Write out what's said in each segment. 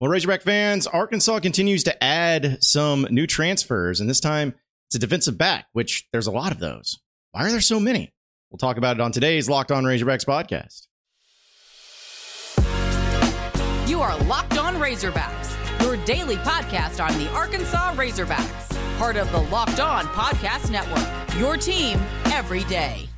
Well, Razorback fans, Arkansas continues to add some new transfers, and this time it's a defensive back, which there's a lot of those. Why are there so many? We'll talk about it on today's Locked On Razorbacks podcast. You are Locked On Razorbacks, your daily podcast on the Arkansas Razorbacks, part of the Locked On Podcast Network. Your team every day.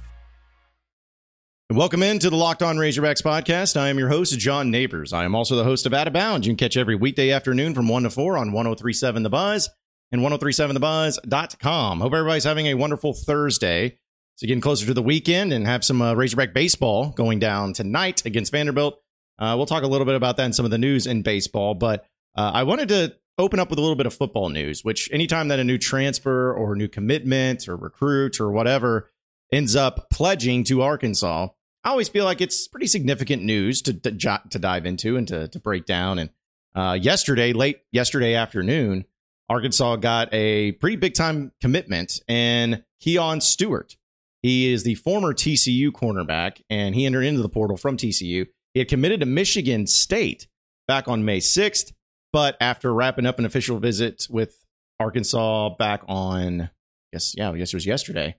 Welcome into the Locked On Razorbacks podcast. I am your host, John Nabors. I am also the host of Out of Bounds. You can catch every weekday afternoon from 1 to 4 on 1037 The Buzz and 1037thebuzz.com. Hope everybody's having a wonderful Thursday. So, getting closer to the weekend and have some uh, Razorback baseball going down tonight against Vanderbilt. Uh, we'll talk a little bit about that and some of the news in baseball. But uh, I wanted to open up with a little bit of football news, which anytime that a new transfer or new commitment or recruit or whatever ends up pledging to Arkansas, I always feel like it's pretty significant news to to, to dive into and to, to break down. And uh, yesterday, late yesterday afternoon, Arkansas got a pretty big time commitment and Keon Stewart. He is the former TCU cornerback, and he entered into the portal from TCU. He had committed to Michigan State back on May 6th, but after wrapping up an official visit with Arkansas back on, I guess, yeah, I guess it was yesterday,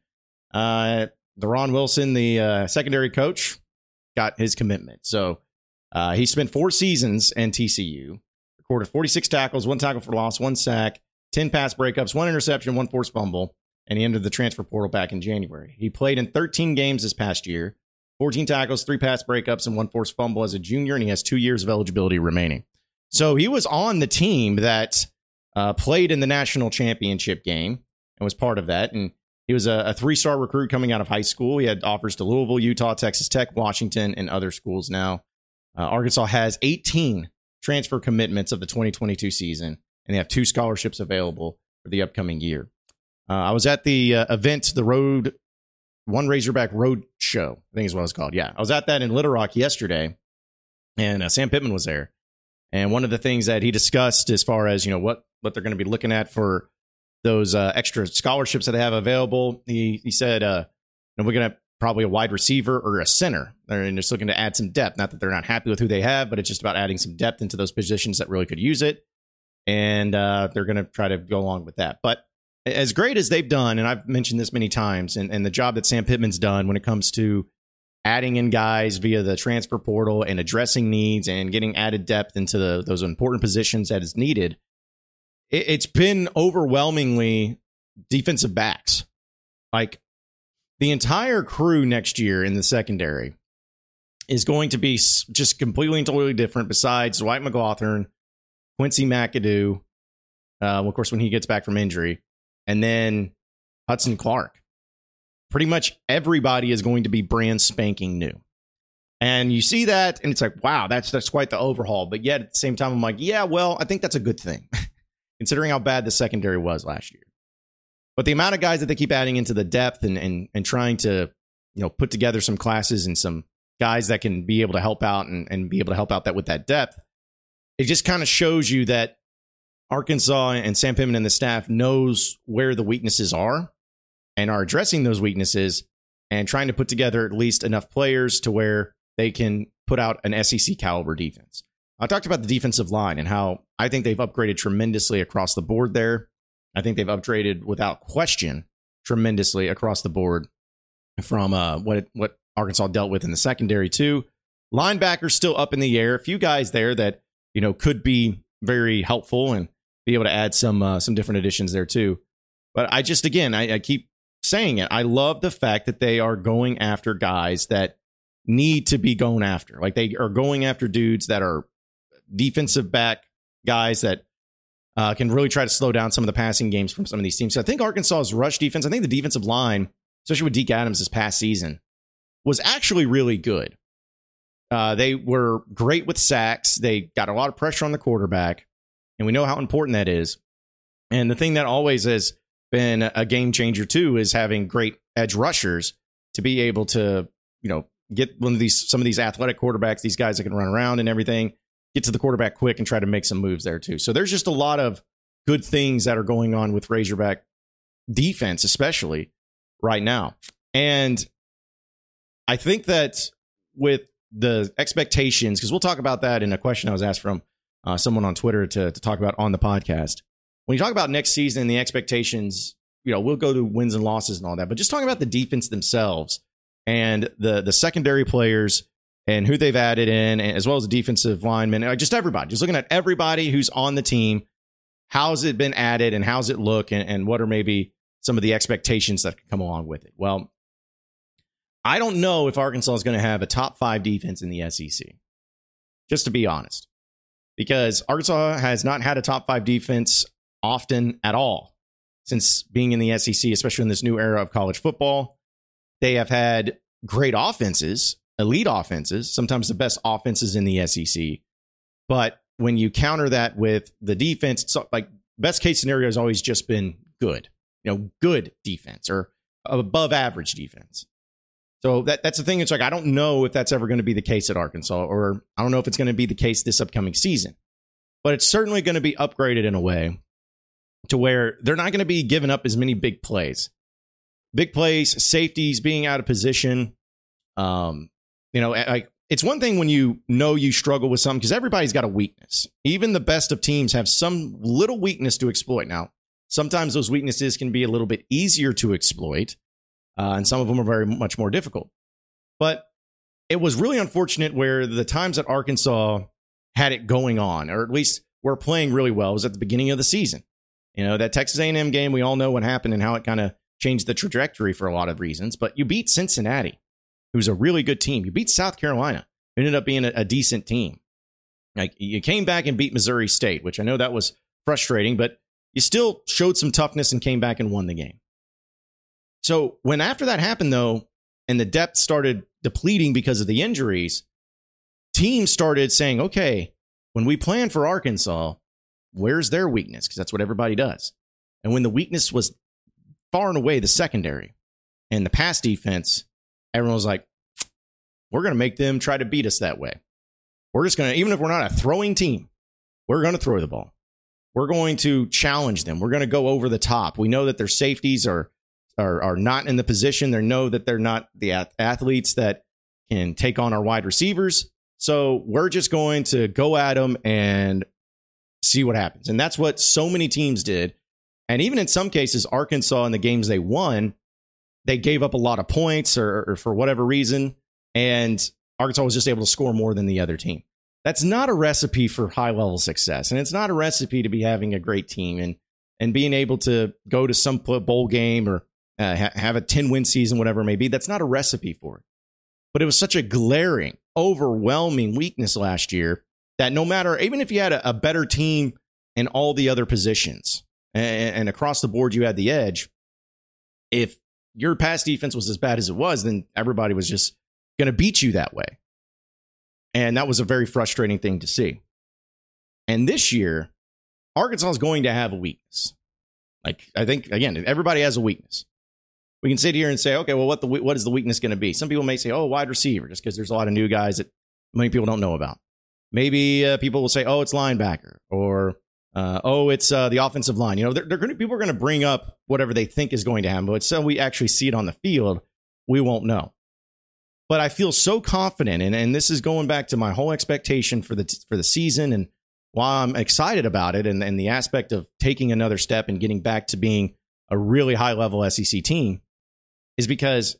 uh, Deron Wilson, the uh, secondary coach, got his commitment. So uh, he spent four seasons in TCU, recorded 46 tackles, one tackle for loss, one sack, 10 pass breakups, one interception, one forced fumble, and he entered the transfer portal back in January. He played in 13 games this past year, 14 tackles, three pass breakups, and one forced fumble as a junior, and he has two years of eligibility remaining. So he was on the team that uh, played in the national championship game and was part of that. And he was a, a three star recruit coming out of high school. He had offers to Louisville, Utah, Texas Tech, Washington, and other schools now. Uh, Arkansas has 18 transfer commitments of the 2022 season, and they have two scholarships available for the upcoming year. Uh, I was at the uh, event, the Road One Razorback Road Show, I think is what it's called. Yeah, I was at that in Little Rock yesterday, and uh, Sam Pittman was there. And one of the things that he discussed as far as you know what what they're going to be looking at for those uh, extra scholarships that they have available. He he said, uh, we're to probably a wide receiver or a center. They're just looking to add some depth. Not that they're not happy with who they have, but it's just about adding some depth into those positions that really could use it. And uh, they're to try to go along with that. But as great as they've done, and I've mentioned this many times, and, and the job that Sam Pittman's done when it comes to adding in guys via the transfer portal and addressing needs and getting added depth into the, those important positions that is needed it, it's been overwhelmingly defensive backs. Like the entire crew next year in the secondary is going to be just completely and totally different. Besides Dwight McGlothern, Quincey McAdoo, uh, of course when he gets back from injury, and then Hudson Clark. Pretty much everybody is going to be brand spanking new. And you see that, and it's like, wow, that's that's quite the overhaul. But yet at the same time, I'm like, yeah, well, I think that's a good thing. considering how bad the secondary was last year. But the amount of guys that they keep adding into the depth and and and trying to, you know, put together some classes and some guys that can be able to help out and, and be able to help out that with that depth, it just kind of shows you that Arkansas and Sam Pittman and the staff knows where the weaknesses are and are addressing those weaknesses and trying to put together at least enough players to where they can put out an SEC caliber defense. I talked about the defensive line and how I think they've upgraded tremendously across the board there. I think they've upgraded without question tremendously across the board from uh, what what Arkansas dealt with in the secondary too. Linebackers still up in the air. A few guys there that you know could be very helpful and be able to add some uh, some different additions there too. But I just again I, I keep saying it. I love the fact that they are going after guys that need to be going after. Like they are going after dudes that are defensive back guys that uh, can really try to slow down some of the passing games from some of these teams. So I think Arkansas's rush defense, I think the defensive line, especially with Deke Adams this past season, was actually really good. Uh, they were great with sacks. They got a lot of pressure on the quarterback, and we know how important that is. And the thing that always has been a game changer too is having great edge rushers to be able to, you know, get one of these some of these athletic quarterbacks, these guys that can run around and everything, get to the quarterback quick and try to make some moves there too. So there's just a lot of good things that are going on with Razorback defense, especially right now. And I think that with the expectations, because we'll talk about that in a question I was asked from uh, someone on Twitter to, to talk about on the podcast. When you talk about next season and the expectations, you know, we'll go to wins and losses and all that, but just talking about the defense themselves and the the secondary players and who they've added in, as well as the defensive linemen, uh, just everybody, just looking at everybody who's on the team. How's it been added and how's it look and, and what are maybe some of the expectations that come along with it? Well, I don't know if Arkansas is going to have a top five defense in the SEC, just to be honest, because Arkansas has not had a top five defense often at all since being in the SEC, especially in this new era of college football. They have had great offenses, elite offenses, sometimes the best offenses in the SEC. But when you counter that with the defense, it's like best case scenario has always just been good, you know, good defense or above average defense. So that that's the thing. It's like I don't know if that's ever going to be the case at Arkansas, or I don't know if it's going to be the case this upcoming season. But it's certainly going to be upgraded in a way to where they're not going to be giving up as many big plays. Big plays, safeties being out of position. Um, you know, like it's one thing when you know you struggle with something because everybody's got a weakness. Even the best of teams have some little weakness to exploit. Now, sometimes those weaknesses can be a little bit easier to exploit, uh, and some of them are very much more difficult. But it was really unfortunate where the times that Arkansas had it going on, or at least were playing really well, was at the beginning of the season. You know, that Texas A&M game, we all know what happened and how it kind of changed the trajectory for a lot of reasons. But you beat Cincinnati, who's a really good team. You beat South Carolina, ended up being a, a decent team. Like you came back and beat Missouri State, which I know that was frustrating, but you still showed some toughness and came back and won the game. So when after that happened, though, and the depth started depleting because of the injuries, teams started saying, okay, when we plan for Arkansas, where's their weakness? Because that's what everybody does. And when the weakness was far and away the secondary and the pass defense, everyone was like, we're going to make them try to beat us that way. We're just going to, even if we're not a throwing team, we're going to throw the ball. We're going to challenge them. We're going to go over the top. We know that their safeties are are, are not in the position. They know that they're not the athletes that can take on our wide receivers. So we're just going to go at them and see what happens. And that's what so many teams did. And even in some cases, Arkansas in the games they won, they gave up a lot of points or, or for whatever reason. And Arkansas was just able to score more than the other team. That's not a recipe for high level success. And it's not a recipe to be having a great team and, and being able to go to some bowl game or uh, ha- have a 10 win season, whatever it may be. That's not a recipe for it. But it was such a glaring, overwhelming weakness last year that no matter, even if you had a, a better team in all the other positions and, and across the board you had the edge, if your pass defense was as bad as it was, then everybody was just going to beat you that way. And that was a very frustrating thing to see. And this year, Arkansas is going to have a weakness. Like I think again, everybody has a weakness. We can sit here and say, okay, well, what the what is the weakness going to be? Some people may say, oh, wide receiver, just because there's a lot of new guys that many people don't know about. Maybe uh, people will say, oh, it's linebacker, or uh, oh, it's uh, the offensive line. You know, they're, they're going to people are going to bring up whatever they think is going to happen, but until we actually see it on the field, we won't know. But I feel so confident, and, and this is going back to my whole expectation for the for the season, and while I'm excited about it, and, and the aspect of taking another step and getting back to being a really high level SEC team, is because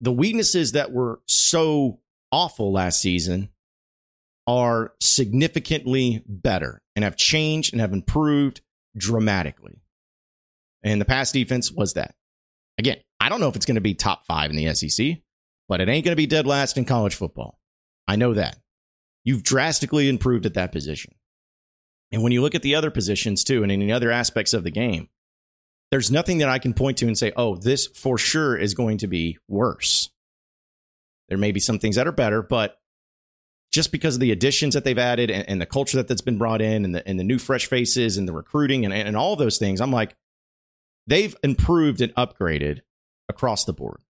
the weaknesses that were so awful last season are significantly better and have changed and have improved dramatically. And the pass defense was that. Again, I don't know if it's going to be top five in the SEC, but it ain't going to be dead last in college football. I know that. You've drastically improved at that position. And when you look at the other positions too, and the other aspects of the game, there's nothing that I can point to and say, oh, this for sure is going to be worse. There may be some things that are better, but just because of the additions that they've added and, and the culture that, that's been brought in and the, and the new fresh faces and the recruiting and, and all those things, I'm like, they've improved and upgraded across the board.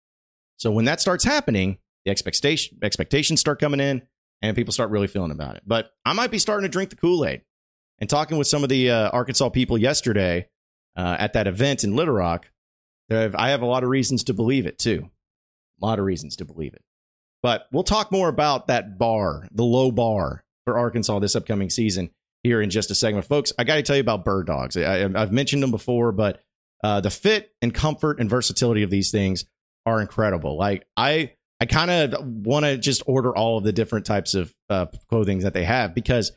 So when that starts happening, the expectation expectations start coming in and people start really feeling about it. But I might be starting to drink the Kool Aid. And talking with some of the uh, Arkansas people yesterday uh, at that event in Little Rock, I have a lot of reasons to believe it too. A lot of reasons to believe it. But we'll talk more about that bar, the low bar for Arkansas this upcoming season here in just a segment. Folks, I got to tell you about Birddogs. I, have mentioned them before, but uh, the fit and comfort and versatility of these things are incredible. Like I, I kind of want to just order all of the different types of uh, clothing that they have because,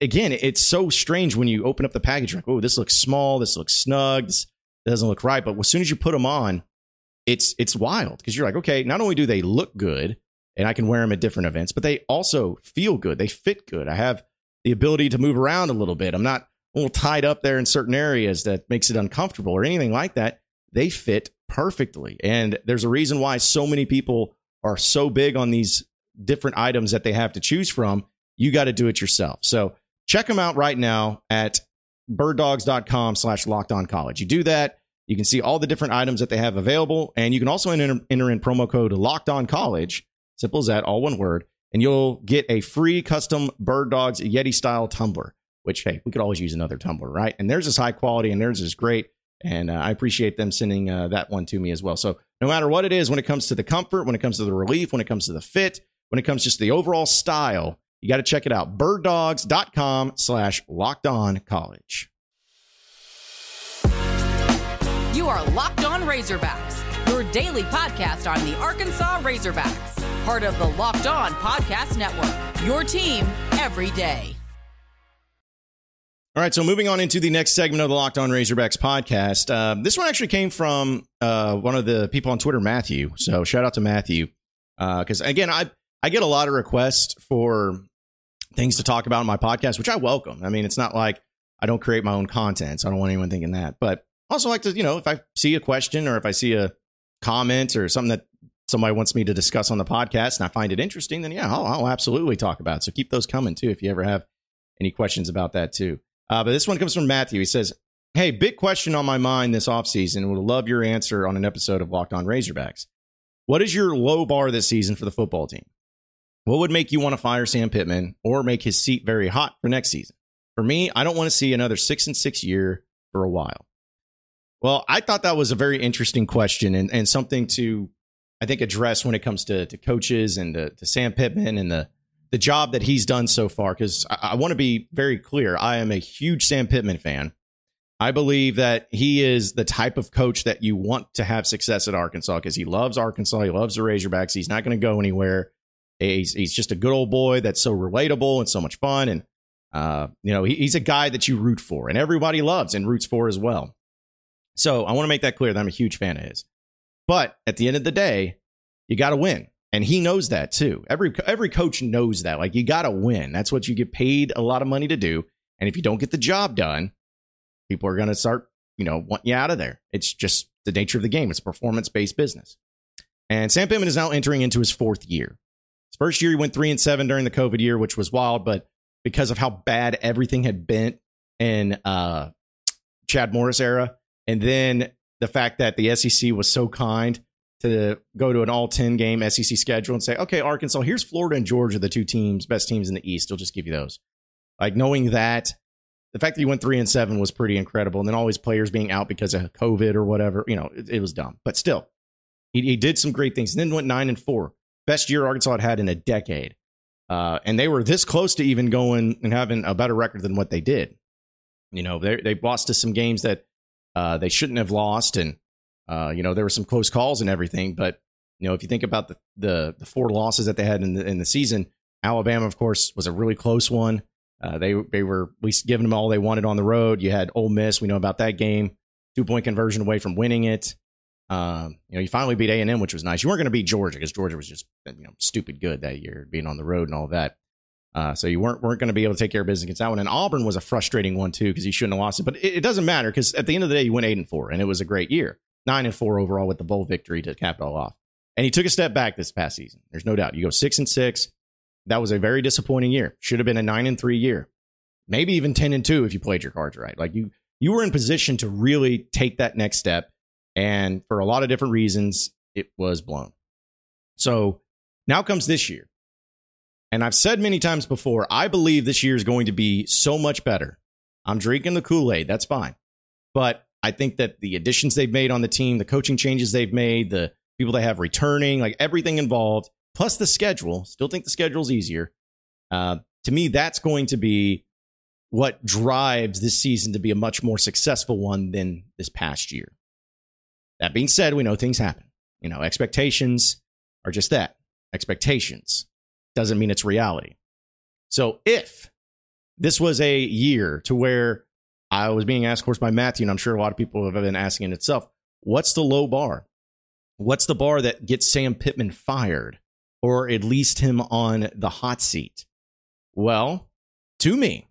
again, it's so strange when you open up the package. Like, oh, this looks small. This looks snug. This doesn't look right. But as soon as you put them on, it's it's wild because you're like, okay, not only do they look good and I can wear them at different events, but they also feel good. They fit good. I have the ability to move around a little bit. I'm not a little tied up there in certain areas that makes it uncomfortable or anything like that. They fit perfectly. And there's a reason why so many people are so big on these different items that they have to choose from. You got to do it yourself. So check them out right now at birddogs.com slash locked on college. You do that. You can see all the different items that they have available. And you can also enter, enter in promo code locked on college. Simple as that, all one word and you'll get a free custom Birddogs Yeti style tumbler. Which hey, we could always use another tumbler, right? And theirs is high quality, and theirs is great, and uh, I appreciate them sending uh, that one to me as well. So no matter what it is, when it comes to the comfort, when it comes to the relief, when it comes to the fit, when it comes just to the overall style, you got to check it out. Birddogs.com slash locked on college. You are Locked On Razorbacks, your daily podcast on the Arkansas Razorbacks part of the Locked On Podcast Network. Your team every day. All right, so moving on into the next segment of the Locked On Razorbacks podcast. Uh, this one actually came from uh, one of the people on Twitter, Matthew. So shout out to Matthew because uh, again, I I get a lot of requests for things to talk about in my podcast, which I welcome. I mean, it's not like I don't create my own content, so I don't want anyone thinking that. But also like to, you know, if I see a question or if I see a comment or something that somebody wants me to discuss on the podcast and I find it interesting, then yeah, I'll, I'll absolutely talk about it. So keep those coming too if you ever have any questions about that too. Uh, but this one comes from Matthew. He says, Hey, big question on my mind this offseason. Would love your answer on an episode of Locked On Razorbacks. What is your low bar this season for the football team? What would make you want to fire Sam Pittman or make his seat very hot for next season? For me, I don't want to see another six and six year for a while. Well, I thought that was a very interesting question and, and something to I think, address when it comes to, to coaches and to, to Sam Pittman and the the job that he's done so far. Because I, I want to be very clear, I am a huge Sam Pittman fan. I believe that he is the type of coach that you want to have success at Arkansas because he loves Arkansas. He loves the Razorbacks. He's not going to go anywhere. He's, he's just a good old boy that's so relatable and so much fun. And, uh, you know, he, he's a guy that you root for and everybody loves and roots for as well. So I want to make that clear that I'm a huge fan of his. But at the end of the day, you got to win. And he knows that too. Every every coach knows that. Like you got to win. That's what you get paid a lot of money to do. And if you don't get the job done, people are going to start, you know, want you out of there. It's just the nature of the game. It's a performance-based business. And Sam Pittman is now entering into his fourth year. His first year he went 3 and 7 during the COVID year, which was wild, but because of how bad everything had been in uh Chad Morris era, and then the fact that the SEC was so kind to go to an all 10 game SEC schedule and say, okay, Arkansas, here's Florida and Georgia, the two teams, best teams in the East. We'll just give you those. Like knowing that, the fact that he went three and seven was pretty incredible. And then all his players being out because of COVID or whatever, you know, it, it was dumb. But still, he, he, did some great things. And then went nine and four. Best year Arkansas had had in a decade. Uh, and they were this close to even going and having a better record than what they did. You know, they they lost to some games that uh, they shouldn't have lost, and uh, you know there were some close calls and everything. But you know, if you think about the the, the four losses that they had in the in the season, Alabama, of course, was a really close one. Uh, they they were at least giving them all they wanted on the road. You had Ole Miss. We know about that game, two point conversion away from winning it. Um, you know, you finally beat A and M, which was nice. You weren't going to beat Georgia because Georgia was just you know stupid good that year, being on the road and all that. Uh, so you weren't weren't going to be able to take care of business against that one. And Auburn was a frustrating one too because you shouldn't have lost it. But it, it doesn't matter because at the end of the day, you went eight and four, and it was a great year, nine and four overall with the bowl victory to cap it all off. And he took a step back this past season. There's no doubt. You go six and six. That was a very disappointing year. Should have been a nine and three year, maybe even ten and two if you played your cards right. Like you you were in position to really take that next step, and for a lot of different reasons, it was blown. So now comes this year and I've said many times before, I believe this year is going to be so much better. I'm drinking the Kool Aid. That's fine. But I think that the additions they've made on the team, the coaching changes they've made, the people they have returning, like everything involved, plus the schedule, still think the schedule's easier. Uh, to me, that's going to be what drives this season to be a much more successful one than this past year. That being said, we know things happen. You know, expectations are just that expectations. Doesn't mean it's reality. So if this was a year to where I was being asked, of course, by Matthew, and I'm sure a lot of people have been asking it itself, what's the low bar? What's the bar that gets Sam Pittman fired or at least him on the hot seat? Well, to me,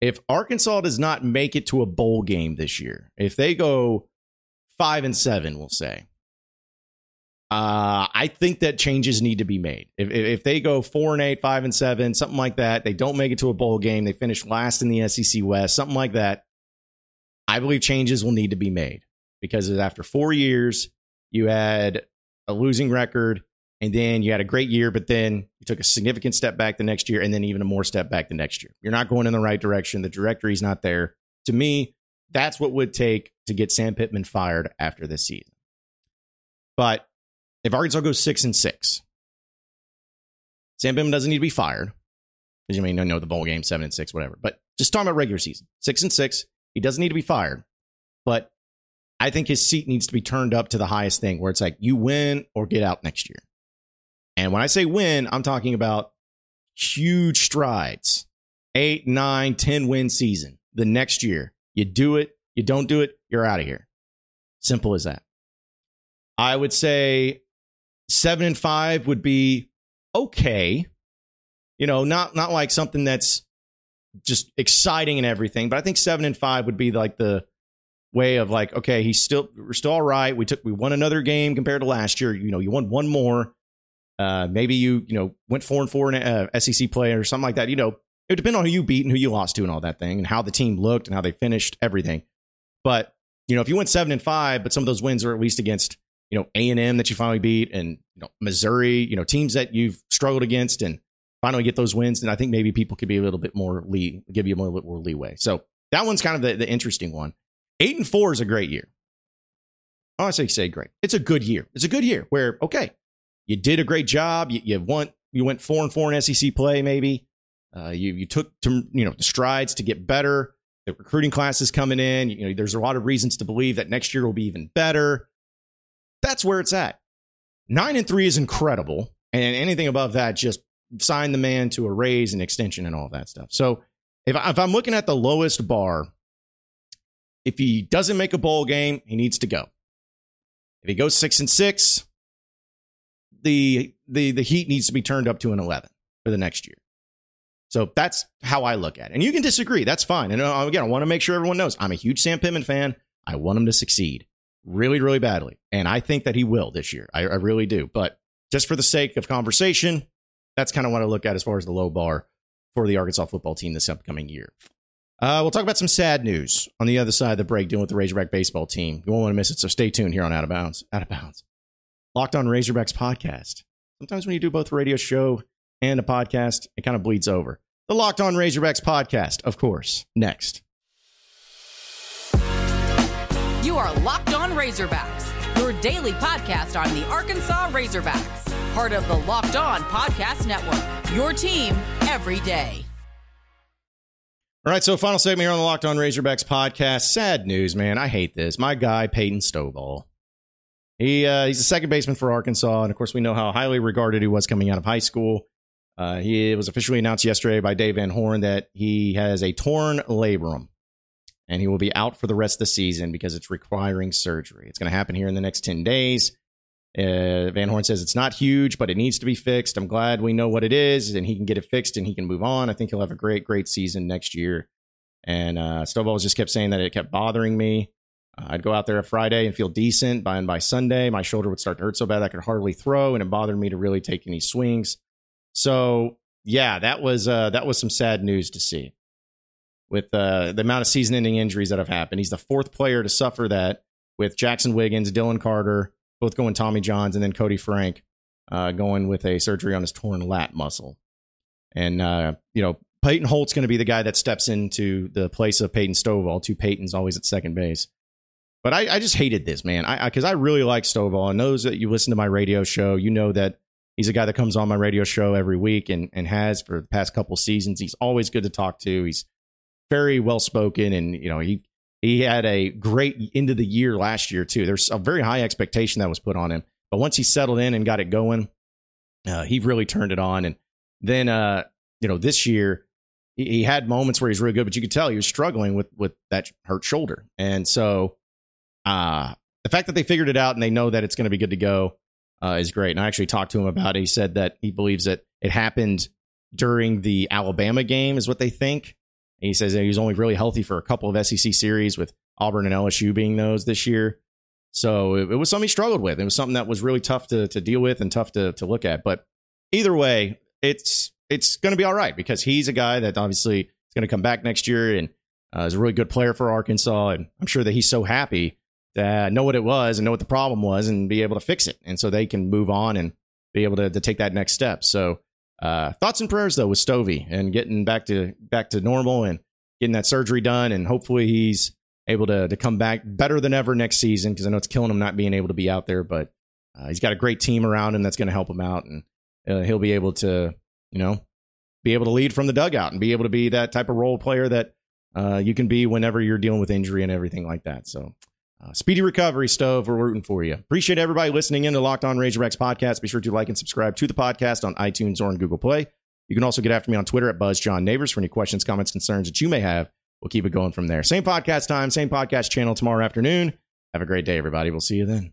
if Arkansas does not make it to a bowl game this year, if they go five and seven, we'll say, uh, I think that changes need to be made. If, if they go four and eight, five and seven, something like that, they don't make it to a bowl game, they finish last in the SEC West, something like that. I believe changes will need to be made because after four years, you had a losing record, and then you had a great year, but then you took a significant step back the next year, and then even a more step back the next year. You're not going in the right direction. The trajectory is not there. To me, that's what would take to get Sam Pittman fired after this season. But if Arkansas goes six and six, Sam Pittman doesn't need to be fired. Because you may know the bowl game, seven and six, whatever. But just talking about regular season, six and six, he doesn't need to be fired. But I think his seat needs to be turned up to the highest thing where it's like you win or get out next year. And when I say win, I'm talking about huge strides. Eight, nine, ten win season the next year. You do it, you don't do it, you're out of here. Simple as that. I would say seven and five would be okay. You know, not not like something that's just exciting and everything, but I think seven and five would be like the way of like, okay, he's still we're still all right. We took we won another game compared to last year. You know, you won one more. Uh, maybe you you know went four and four in uh, SEC play or something like that. You know, it would depend on who you beat and who you lost to and all that thing and how the team looked and how they finished everything. But you know, if you went seven and five, but some of those wins are at least against you know A and M that you finally beat and you know Missouri, you know teams that you've struggled against and finally get those wins, and I think maybe people could be a little bit more lee give you a little bit more leeway. So that one's kind of the, the interesting one. Eight and four is a great year. Oh, I say say great. It's a good year. It's a good year where okay, you did a great job. You, you won. You went four and four in SEC play. Maybe uh, you you took to you know the strides to get better. The recruiting class is coming in. You know, there's a lot of reasons to believe that next year will be even better. That's where it's at. Nine and three is incredible, and anything above that, just sign the man to a raise and extension and all that stuff. So if, I, if I'm looking at the lowest bar, if he doesn't make a bowl game, he needs to go. If he goes six and six, the the the heat needs to be turned up to an 11 for the next year. So that's how I look at it. And you can disagree. That's fine. And uh, again, I want to make sure everyone knows I'm a huge Sam Pittman fan. I want him to succeed really, really badly. And I think that he will this year. I, I really do. But just for the sake of conversation, that's kind of what I look at as far as the low bar for the Arkansas football team this upcoming year. Uh, we'll talk about some sad news on the other side of the break dealing with the Razorback baseball team. You won't want to miss it, so stay tuned here on Out of Bounds. Out of Bounds. Locked on Razorbacks podcast. Sometimes when you do both a radio show and a podcast, it kind of bleeds over. The Locked on Razorbacks podcast, of course, next. You are Locked On Razorbacks, your daily podcast on the Arkansas Razorbacks, part of the Locked On Podcast Network. Your team every day. All right, so final segment here on the Locked On Razorbacks podcast. Sad news, man. I hate this. My guy Peyton Stovall. He uh, he's a second baseman for Arkansas, and of course we know how highly regarded he was coming out of high school. Uh, he was officially announced yesterday by Dave Van Horn that he has a torn labrum and he will be out for the rest of the season because it's requiring surgery. It's going to happen here in the next 10 days. Uh, Van Horn says it's not huge, but it needs to be fixed. I'm glad we know what it is and he can get it fixed and he can move on. I think he'll have a great, great season next year. And uh, just kept saying that it kept bothering me. Uh, I'd go out there a Friday and feel decent. By and by Sunday, my shoulder would start to hurt so bad I could hardly throw, and it bothered me to really take any swings. So yeah, that was uh, that was some sad news to see with uh, the amount of season ending injuries that have happened. He's the fourth player to suffer that with Jaxon Wiggins, Dylan Carter, both going Tommy Johns, and then Koty Frank uh, going with a surgery on his torn lat muscle. And, uh, you know, Peyton Holt's going to be the guy that steps into the place of Peyton Stovall. Two Peytons always at second base. But I, I just hated this, man. I Because I, I, really like Stovall. And those that you listen to my radio show, you know that he's a guy that comes on my radio show every week and, and has for the past couple seasons. He's always good to talk to. He's very well spoken, and you know he he had a great end of the year last year too. There's a very high expectation that was put on him, but once he settled in and got it going, uh, he really turned it on. And then uh, you know this year he, he had moments where he's really good, but you could tell he was struggling with with that hurt shoulder, and so uh, the fact that they figured it out and they know that it's going to be good to go uh, is great. And I actually talked to him about it. He said that he believes that it happened during the Alabama game, is what they think. And he says that he was only really healthy for a couple of SEC series, with Auburn and LSU being those this year. So it, it was something he struggled with. It was something that was really tough to to deal with and tough to to look at. But either way, it's it's going to be all right because he's a guy that obviously is going to come back next year and uh, is a really good player for Arkansas. And I'm sure that he's so happy to know what it was and know what the problem was and be able to fix it. And so they can move on and be able to, to take that next step. So uh, thoughts and prayers though with Stovey and getting back to back to normal and getting that surgery done and hopefully he's able to to come back better than ever next season because I know it's killing him not being able to be out there, but uh, he's got a great team around him that's going to help him out and uh, he'll be able to you know be able to lead from the dugout and be able to be that type of role player that uh, you can be whenever you're dealing with injury and everything like that. So uh, speedy recovery, Stove. We're rooting for you. Appreciate everybody listening in to Locked On Razorbacks podcast. Be sure to like and subscribe to the podcast on iTunes or on Google Play. You can also get after me on Twitter at Buzz John Nabors for any questions, comments, concerns that you may have. We'll keep it going from there. Same podcast time, same podcast channel tomorrow afternoon. Have a great day, everybody. We'll see you then.